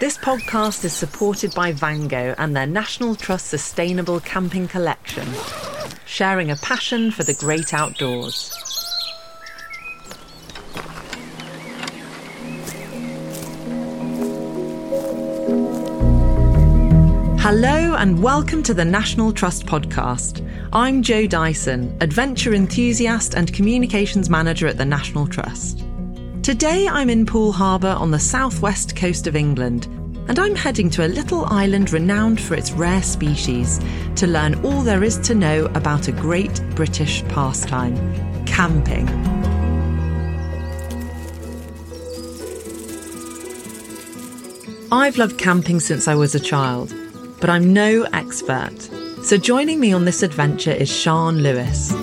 This podcast is supported by Vango and their National Trust Sustainable Camping Collection, sharing a passion for the great outdoors. Hello and welcome to the National Trust podcast. I'm Jo Dyson, adventure enthusiast and communications manager at the National Trust. Today I'm in Poole Harbour on the southwest coast of England, and I'm heading to a little island renowned for its rare species to learn all there is to know about a great British pastime camping. I've loved camping since I was a child but I'm no expert. So joining me on this adventure is Sian Lewis.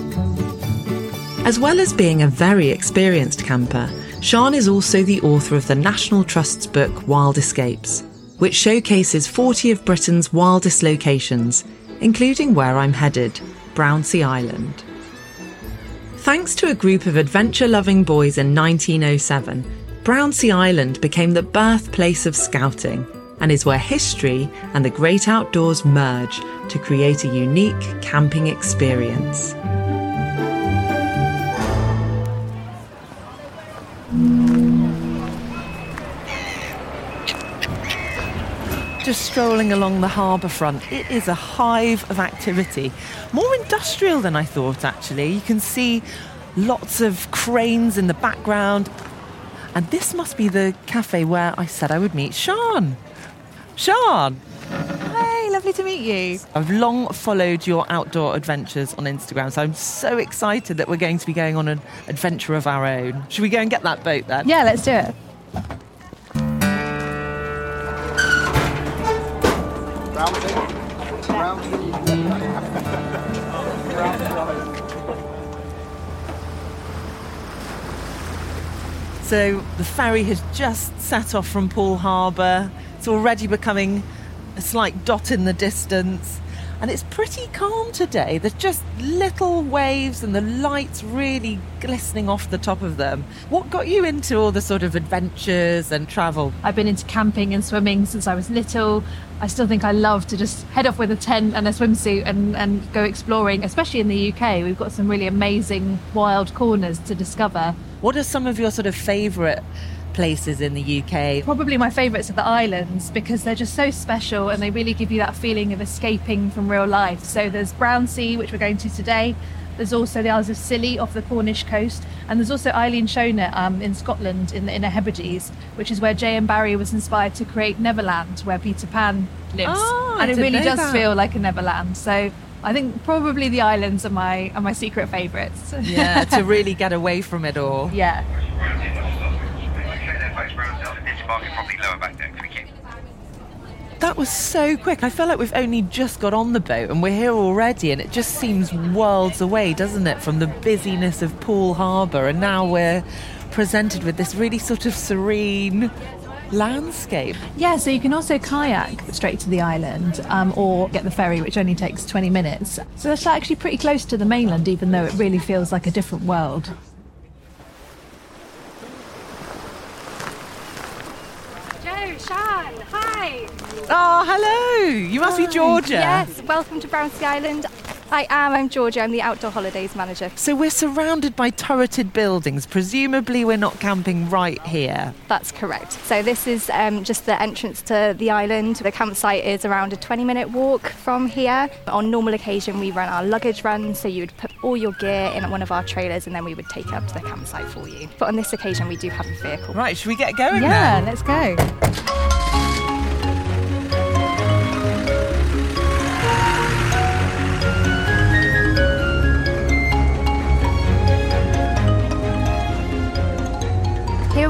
As well as being a very experienced camper, Sian is also the author of the National Trust's book Wild Escapes, which showcases 40 of Britain's wildest locations, including where I'm headed, Brownsea Island. Thanks to a group of adventure loving boys in 1907, Brownsea Island became the birthplace of scouting and is where history and the great outdoors merge to create a unique camping experience. Just strolling along the harbour front, it is a hive of activity. More industrial than I thought, actually. You can see lots of cranes in the background. And this must be the cafe where I said I would meet Sian. Sian! Hey, lovely to meet you. I've long followed your outdoor adventures on Instagram, so I'm so excited that we're going to be going on an adventure of our own. Should we go and get that boat then? Yeah, let's do it. So the ferry has just set off from Poole Harbour. It's already becoming a slight dot in the distance. And it's pretty calm today. There's just little waves and the lights really glistening off the top of them. What got you into all the sort of adventures and travel? I've been into camping and swimming since I was little. I still think I love to just head off with a tent and a swimsuit and, and go exploring, especially in the UK. We've got some really amazing wild corners to discover. What are some of your sort of favourite places in the UK. Probably my favourites are the islands because they're just so special and they really give you that feeling of escaping from real life. So there's Brownsea, which we're going to today. There's also the Isles of Scilly off the Cornish coast, and there's also Eilean Shona um, in Scotland in the Inner Hebrides, which is where J.M. Barrie was inspired to create Neverland, where Peter Pan lives. Oh, and it really does that. feel like a Neverland. So I think probably the islands are my are my secret favourites. yeah, to really get away from it all. Yeah. That was so quick. I feel like we've only just got on the boat and we're here already, and it just seems worlds away, doesn't it, from the busyness of Poole Harbour? And now we're presented with this really sort of serene landscape. Yeah, so you can also kayak straight to the island um, or get the ferry, which only takes 20 minutes. So it's actually pretty close to the mainland, even though it really feels like a different world. Sian, hi. Oh, hello. You must Hi. be Georgia. Yes, welcome to Brownsea Island. I am. I'm Georgia. I'm the outdoor holidays manager. So we're surrounded by turreted buildings. Presumably, we're not camping right here. That's correct. So this is um, just the entrance to the island. The campsite is around a 20-minute walk from here. On normal occasion, we run our luggage run. So you would put all your gear in one of our trailers, and then we would take it up to the campsite for you. But on this occasion, we do have a vehicle. Right. Should we get going? Yeah. Then? Let's go.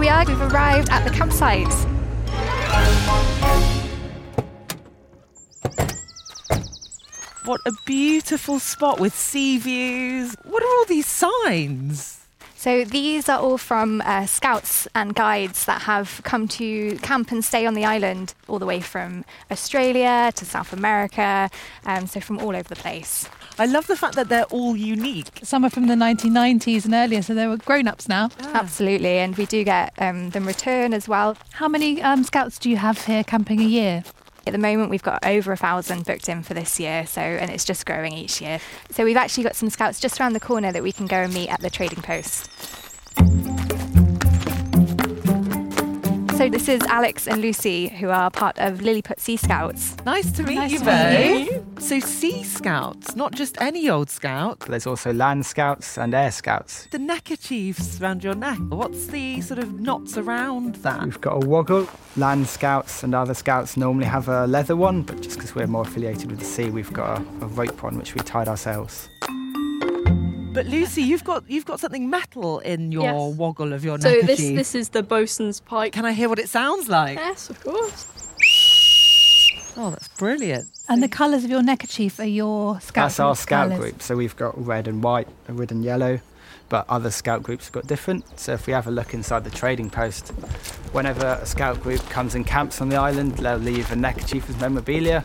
We are, we've arrived at the campsite. What a beautiful spot with sea views. What are all these signs? So these are all from uh, scouts and guides that have come to camp and stay on the island, all the way from Australia to South America, um, so from all over the place. I love the fact that they're all unique. Some are from the 1990s and earlier, so they were grown ups now. Absolutely, and we do get um, them return as well. How many um, scouts do you have here camping a year? At the moment, we've got over a thousand booked in for this year, so and it's just growing each year. So we've actually got some scouts just around the corner that we can go and meet at the trading post. So this is Alex and Lucy, who are part of Lilliput Sea Scouts. Nice to meet Nice you to both. So, Sea Scouts, not just any old scout. There's also land scouts and air scouts. The neckerchiefs around your neck. What's the sort of knots around that? We've got a woggle. Land scouts and other scouts normally have a leather one, but just because we're more affiliated with the sea, we've got a, a rope one which we tied ourselves. But mm. Lucy, you've got you've got something metal in your Yes. woggle of your So neckerchief. this this is the bosun's pipe. Can I hear what it sounds like? Yes, of course. Oh, that's brilliant. And the colours of your neckerchief are your scout That's our scout colours. group. So we've got red and white, red and yellow, but other scout groups have got different. So if we have a look inside the trading post, whenever a scout group comes and camps on the island, they'll leave a neckerchief as memorabilia.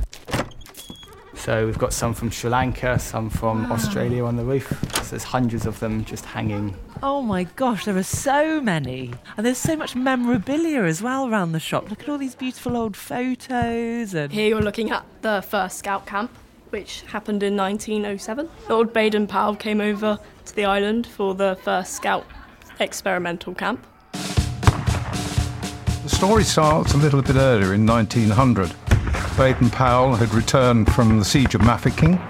So we've got some from Sri Lanka, some from Australia on the roof. So there's hundreds of them just hanging. Oh my gosh, there are so many. And there's so much memorabilia as well around the shop. Look at all these beautiful old photos and Here you're looking at the first scout camp, which happened in 1907. Lord Baden Powell came over to the island for the first scout experimental camp. The story starts a little bit earlier in 1900. Baden Powell had returned from the siege of Mafeking.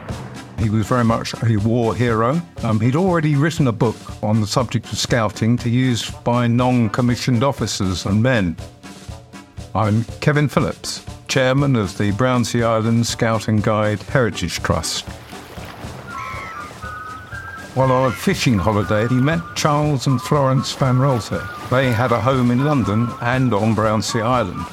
He was very much a war hero. Um, he'd already written a book on the subject of scouting to use by non commissioned officers and men. I'm Kevin Phillips, chairman of the Brownsea Island Scout and Guide Heritage Trust. While on a fishing holiday, he met Charles and Florence Van Raalte. They had a home in London and on Brownsea Island.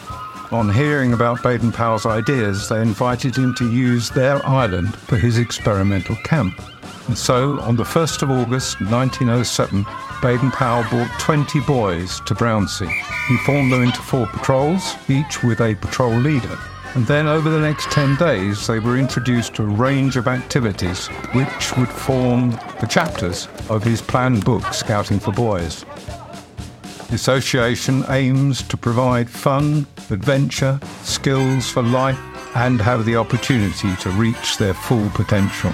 On hearing about Baden Powell's ideas, they invited him to use their island for his experimental camp. And so, on the 1st of August 1907, Baden Powell brought 20 boys to Brownsea. He formed them into four patrols, each with a patrol leader. And then over the next 10 days, they were introduced to a range of activities which would form the chapters of his planned book, Scouting for Boys. The association aims to provide fun, adventure, skills for life, and have the opportunity to reach their full potential.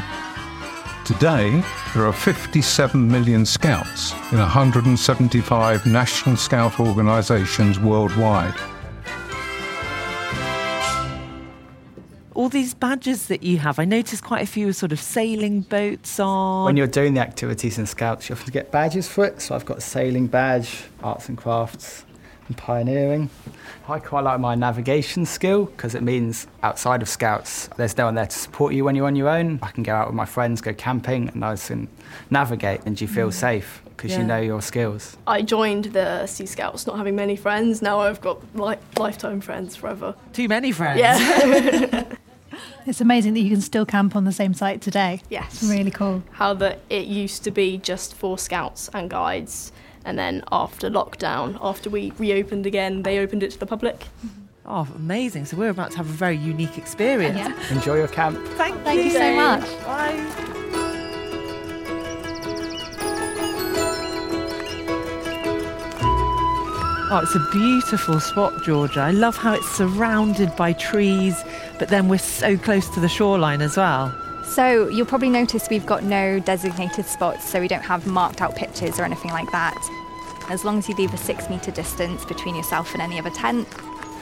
Today, there are 57 million scouts in 175 national scout organisations worldwide. All these badges that you have. I noticed quite a few sort of sailing boats on. When you're doing the activities in Scouts, you often get badges for it. So I've got a sailing badge, arts and crafts, and pioneering. I quite like my navigation skill because it means outside of Scouts, there's no one there to support you when you're on your own. I can go out with my friends, go camping, and I can navigate, and you feel mm. safe because Yeah. you know your skills. I joined the Sea Scouts not having many friends. Now I've got li- lifetime friends forever. Too many friends. Yeah. It's amazing that you can still camp on the same site today. yes. It's really cool. How that it used to be just for scouts and guides. And then after lockdown, after we reopened again, they opened it to the public. Mm-hmm. Oh, amazing. So we're about to have a very unique experience. Yeah. Enjoy your camp. Thank, Thank you so much. Bye. Oh, it's a beautiful spot, Georgia. I love how it's surrounded by trees, but then we're so close to the shoreline as well. So you'll probably notice we've got no designated spots, so we don't have marked out pitches or anything like that. As long as you leave a six metre distance between yourself and any other tent.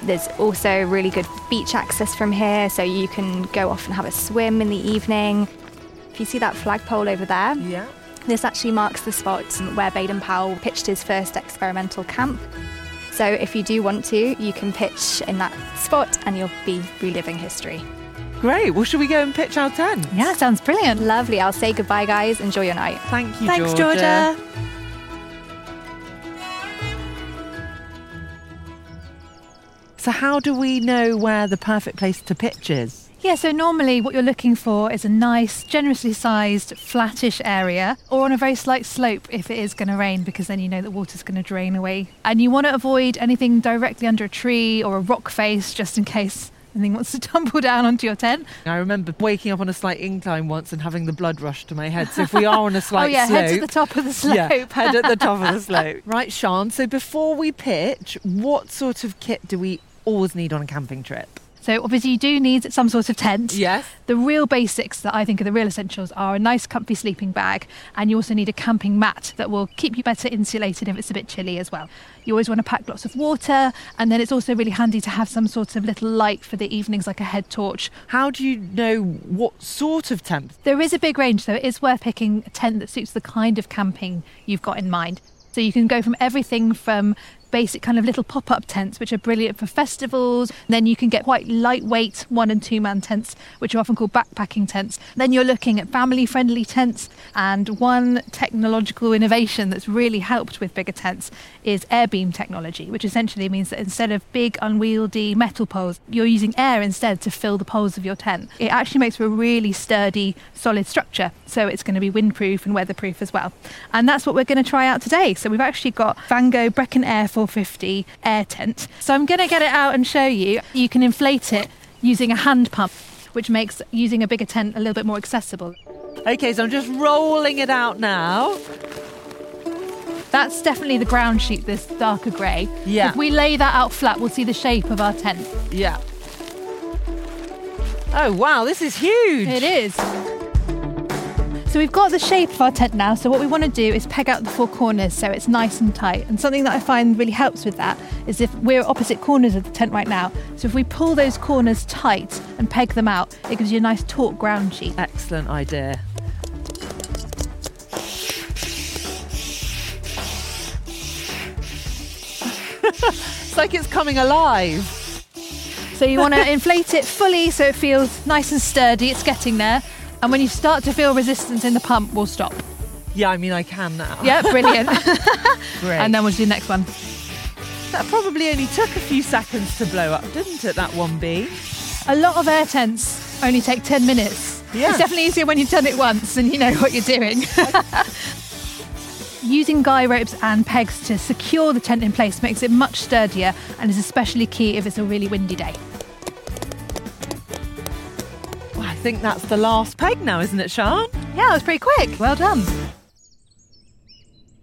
There's also really good beach access from here, so you can go off and have a swim in the evening. If you see that flagpole over there, Yeah. this actually marks the spot where Baden Powell pitched his first experimental camp. So if you do want to, you can pitch in that spot and you'll be reliving history. Great. Well, should we go and pitch our tent? Yeah, sounds brilliant. Lovely. I'll say goodbye, guys. Enjoy your night. Thank you, Thanks, Georgia. So, how do we know where the perfect place to pitch is? Yeah, so normally what you're looking for is a nice, generously sized, flattish area, or on a very slight slope if it is going to rain, because then you know the water's going to drain away. And you want to avoid anything directly under a tree or a rock face, just in case anything wants to tumble down onto your tent. I remember waking up on a slight incline once and having the blood rush to my head. So if we are on a slight oh yeah, slope, head to the top of the slope. Yeah, head at the top of the slope. Right, Sian. So before we pitch, what sort of kit do we always need on a camping trip? So obviously you do need some sort of tent. Yes. The real basics that I think are the real essentials are a nice comfy sleeping bag and you also need a camping mat that will keep you better insulated if it's a bit chilly as well. You always want to pack lots of water and then it's also really handy to have some sort of little light for the evenings like a head torch. How do you know what sort of tent? There is a big range so it is worth picking a tent that suits the kind of camping you've got in mind. So you can go from everything from basic kind of little pop up tents, which are brilliant for festivals. Then you can get quite lightweight one and two man tents, which are often called backpacking tents. Then you're looking at family friendly tents. And one technological innovation that's really helped with bigger tents is air beam technology, which essentially means that instead of big, unwieldy metal poles, you're using air instead to fill the poles of your tent. It actually makes for a really sturdy, solid structure. So it's going to be windproof and weatherproof as well. And that's what we're going to try out today. So we've actually got Vango Brecon Air 450 air tent. So I'm going to get it out and show you. You can inflate it using a hand pump, which makes using a bigger tent a little bit more accessible. Okay, so I'm just rolling it out now. That's definitely the ground sheet, this darker grey. Yeah. If we lay that out flat, we'll see the shape of our tent. Yeah. Oh wow, this is huge. It is. So we've got the shape of our tent now. So what we want to do is peg out the four corners so it's nice and tight. And something that I find really helps with that is if we're opposite corners of the tent right now. So if we pull those corners tight and peg them out, it gives you a nice taut ground sheet. Excellent idea. it's like it's coming alive. So you want to inflate it fully so it feels nice and sturdy. It's getting there. And when you start to feel resistance in the pump, we'll stop. Yeah, I mean I can now. Yeah, brilliant. Great. and then we'll do the next one. that probably only took a few seconds to blow up, didn't it? That one bee. A lot of air tents only take 10 minutes. Yeah. It's definitely easier when you've done it once and you know what you're doing. Using guy ropes and pegs to secure the tent in place makes it much sturdier and is especially key if it's a really windy day. Think that's the last peg now, isn't it, Sian? Yeah, it was pretty quick. Well done.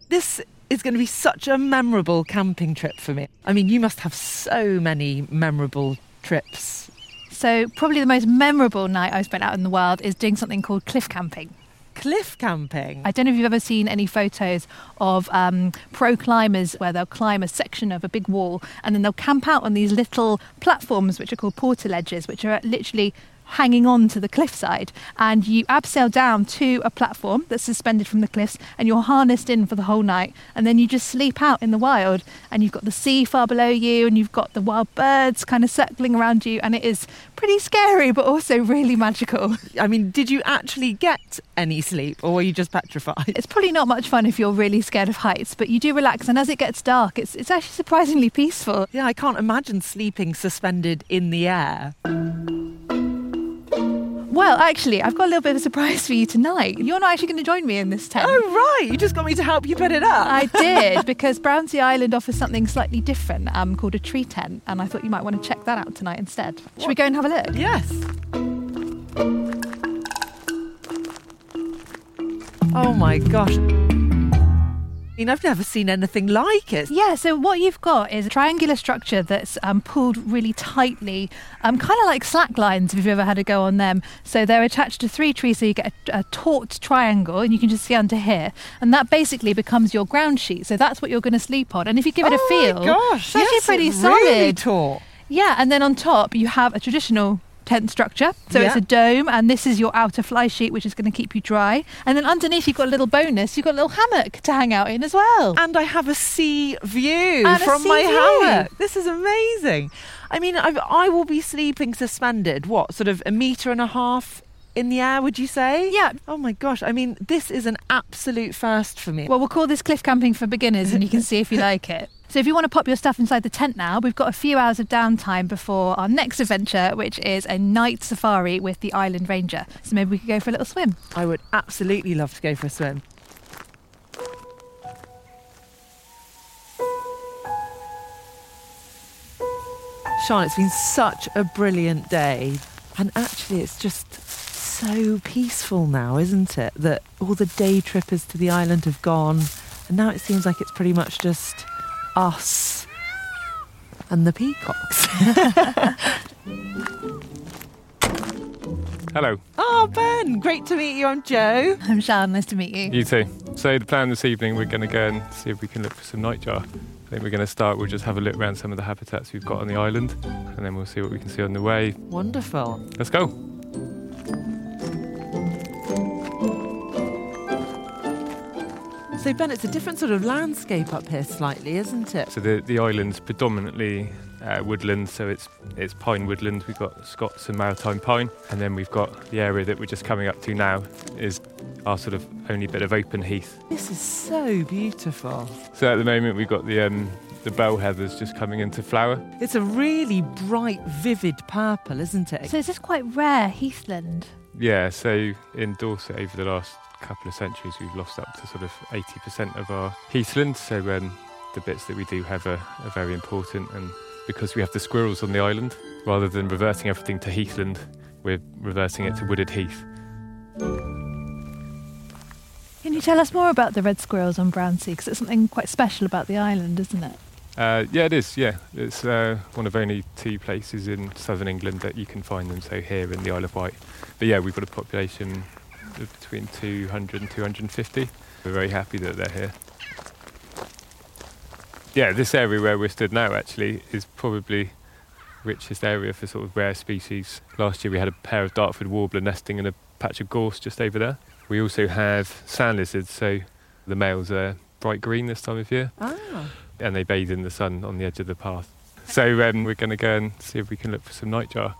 This is going to be such a memorable camping trip for me. I mean, you must have so many memorable trips. So, probably the most memorable night I've spent out in the wild is doing something called cliff camping. Cliff camping. I don't know if you've ever seen any photos of um, pro climbers where they'll climb a section of a big wall and then they'll camp out on these little platforms, which are called portaledges, which are literally hanging on to the cliffside and you abseil down to a platform that's suspended from the cliffs and you're harnessed in for the whole night and then you just sleep out in the wild and you've got the sea far below you and you've got the wild birds kind of circling around you and it is pretty scary but also really magical. I mean, did you actually get any sleep or were you just petrified? It's probably not much fun if you're really scared of heights, but you do relax and as it gets dark it's it's actually surprisingly peaceful. Yeah, I can't imagine sleeping suspended in the air. Well, actually, I've got a little bit of a surprise for you tonight. You're not actually going to join me in this tent. Oh, right. You just got me to help you put it up. I did because Brownsea Island offers something slightly different um, called a tree tent, and I thought you might want to check that out tonight instead. Should we go and have a look? Yes. Oh my gosh. Mean, I've never seen anything like it. Yeah, so what you've got is a triangular structure that's um, pulled really tightly, um, kind of like slack lines if you've ever had a go on them. So they're attached to three trees, so you get a, a taut triangle, and you can just see under here. And that basically becomes your ground sheet. So that's what you're going to sleep on. And if you give it a oh feel, my gosh, it's actually yes, pretty it's solid. Really taut. Yeah, and then on top you have a traditional tent structure. So it's a dome, and this is your outer fly sheet, which is going to keep you dry. And then underneath you've got a little bonus. You've got a little hammock to hang out in as well. And I have a sea view And from sea my view. hammock. This is amazing. I mean, I, I will be sleeping suspended, what, sort of a metre and a half in the air, would you say? Yeah. Oh my gosh. I mean, this is an absolute first for me. Well, we'll call this cliff camping for beginners and you can see if you like it. So, if you want to pop your stuff inside the tent now, we've got a few hours of downtime before our next adventure, which is a night safari with the Island Ranger. So, maybe we could go for a little swim. I would absolutely love to go for a swim. Sian, it's been such a brilliant day. And actually, it's just so peaceful now, isn't it? That all the day trippers to the island have gone. And now it seems like it's pretty much just us and the peacocks. Hello, oh, Ben, great to meet you. I'm Jo. I'm Sian, nice to meet you. you too. So the plan this evening, we're going to go and see if we can look for some nightjar. I think we're going to start. We'll just have a look around some of the habitats we've got on the island, and then we'll see what we can see on the way. Wonderful. Let's go. So, Ben, it's a different sort of landscape up here, slightly, isn't it? So the the island's predominantly uh, woodland, so it's it's pine woodland. We've got Scots and maritime pine, and then we've got the area that we're just coming up to now is our sort of only bit of open heath. This is so beautiful. So at the moment we've got the um, the bell heathers just coming into flower. It's a really bright, vivid purple, isn't it? So, is this quite rare heathland? Yeah, so in Dorset over the last couple of centuries, we've lost up to sort of 80% of our heathland. So um, the bits that we do have are, are very important. And because we have the squirrels on the island, rather than reverting everything to heathland, we're reverting it to wooded heath. Can you tell us more about the red squirrels on Brownsea? Because it's something quite special about the island, isn't it? Uh, yeah, it is. Yeah, it's uh, one of only two places in southern England that you can find them. So here in the Isle of Wight. But yeah, we've got a population between 200 and 250. We're very happy that they're here. Yeah, this area where we're stood now actually is probably richest area for sort of rare species. Last year we had a pair of Dartford warbler nesting in a patch of gorse just over there. We also have sand lizards, so the males are bright green this time of year Ah. and they bathe in the sun on the edge of the path. So um, we're going to go and see if we can look for some nightjar.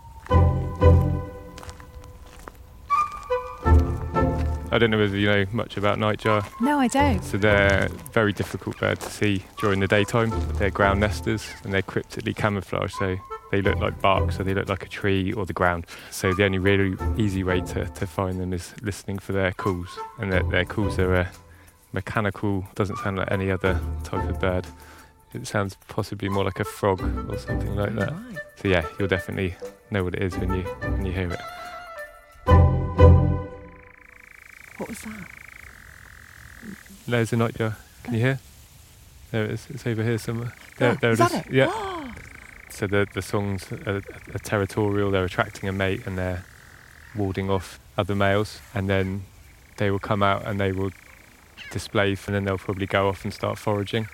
I don't know whether you know much about nightjar. No, I don't. So they're very difficult bird to see during the daytime. They're ground nesters and they're cryptically camouflaged, so they look like bark, so they look like a tree or the ground. So the only really easy way to, to find them is listening for their calls, and their, their calls are uh, mechanical. Doesn't sound like any other type of bird. It sounds possibly more like a frog or something like that. So yeah, you'll definitely know what it is when you when you hear it. What was that? There's a nightjar. Can you hear? There it is. It's over here somewhere. There, There. there Is it is. that it? Yeah. So the the songs are, are territorial. They're attracting a mate and they're warding off other males, and then they will come out and they will display, and then they'll probably go off and start foraging.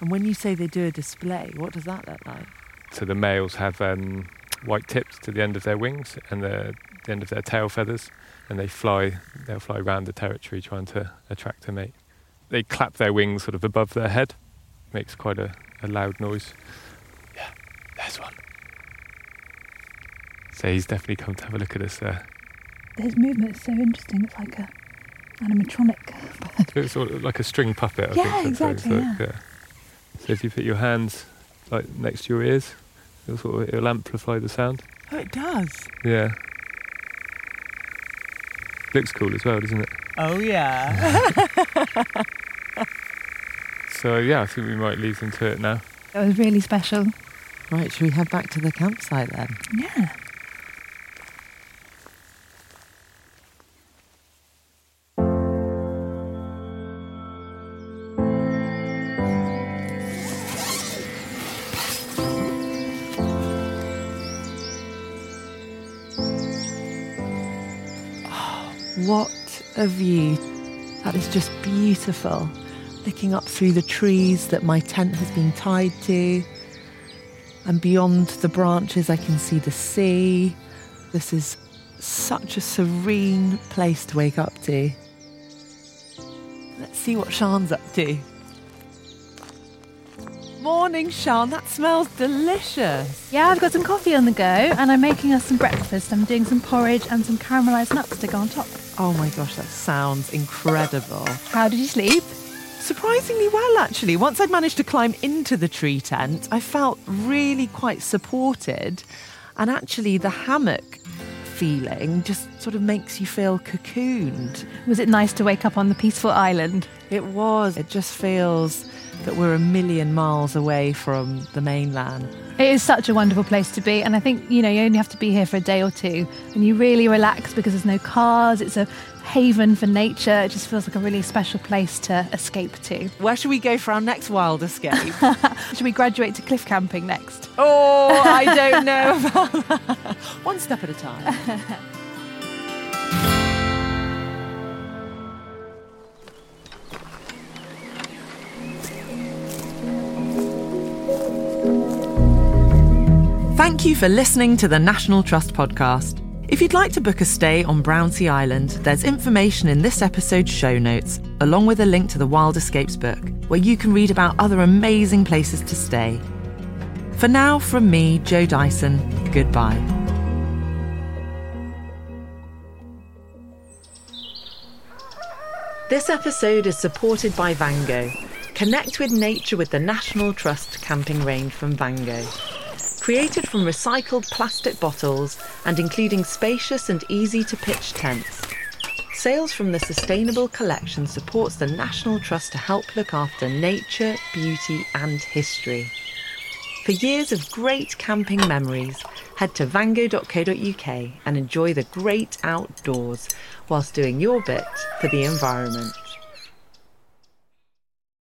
And when you say they do a display, what does that look like? So the males have um, white tips to the end of their wings and the, the end of their tail feathers, and they fly. They'll fly around the territory trying to attract a mate. They clap their wings sort of above their head, makes quite a, a loud noise. Yeah, there's one. So he's definitely come to have a look at us there. His movement is so interesting. It's like a animatronic. It's sort of like a string puppet. I Yeah, think, so it's exactly, yeah. So if you put your hands like next to your ears, it'll sort of it'll amplify the sound. Oh, it does. Yeah. Looks cool as well, doesn't it? Oh, yeah. So yeah, I think we might leave them to it now. That was really special. right, should we head back to the campsite then? Yeah. A view. That is just beautiful. Looking up through the trees that my tent has been tied to. And beyond the branches, I can see the sea. This is such a serene place to wake up to. Let's see what Sian's up to. Morning, Sian. That smells delicious. Yeah, I've got some coffee on the go and I'm making us some breakfast. I'm doing some porridge and some caramelised nuts to go on top. Oh my gosh, that sounds incredible. How did you sleep? Surprisingly well, actually. Once I'd managed to climb into the tree tent, I felt really quite supported. And actually, the hammock feeling just sort of makes you feel cocooned. Was it nice to wake up on the peaceful island? It was. It just feels that we're a million miles away from the mainland. It is such a wonderful place to be, and I think you know you only have to be here for a day or two, and you really relax because there's no cars. It's a haven for nature. It just feels like a really special place to escape to. Where should we go for our next wild escape? should we graduate to cliff camping next? Oh, I don't know about that. One step at a time. Thank you for listening to the National Trust podcast. If you'd like to book a stay on Brownsea Island, there's information in this episode's show notes, along with a link to the Wild Escapes book, where you can read about other amazing places to stay. For now, from me, Jo Dyson, goodbye. This episode is supported by Vango. Connect with nature with the National Trust camping range from Vango. Created from recycled plastic bottles and including spacious and easy to pitch tents. Sales from the sustainable collection supports the National Trust to help look after nature, beauty, and history. For years of great camping memories, head to vango.co.uk and enjoy the great outdoors whilst doing your bit for the environment.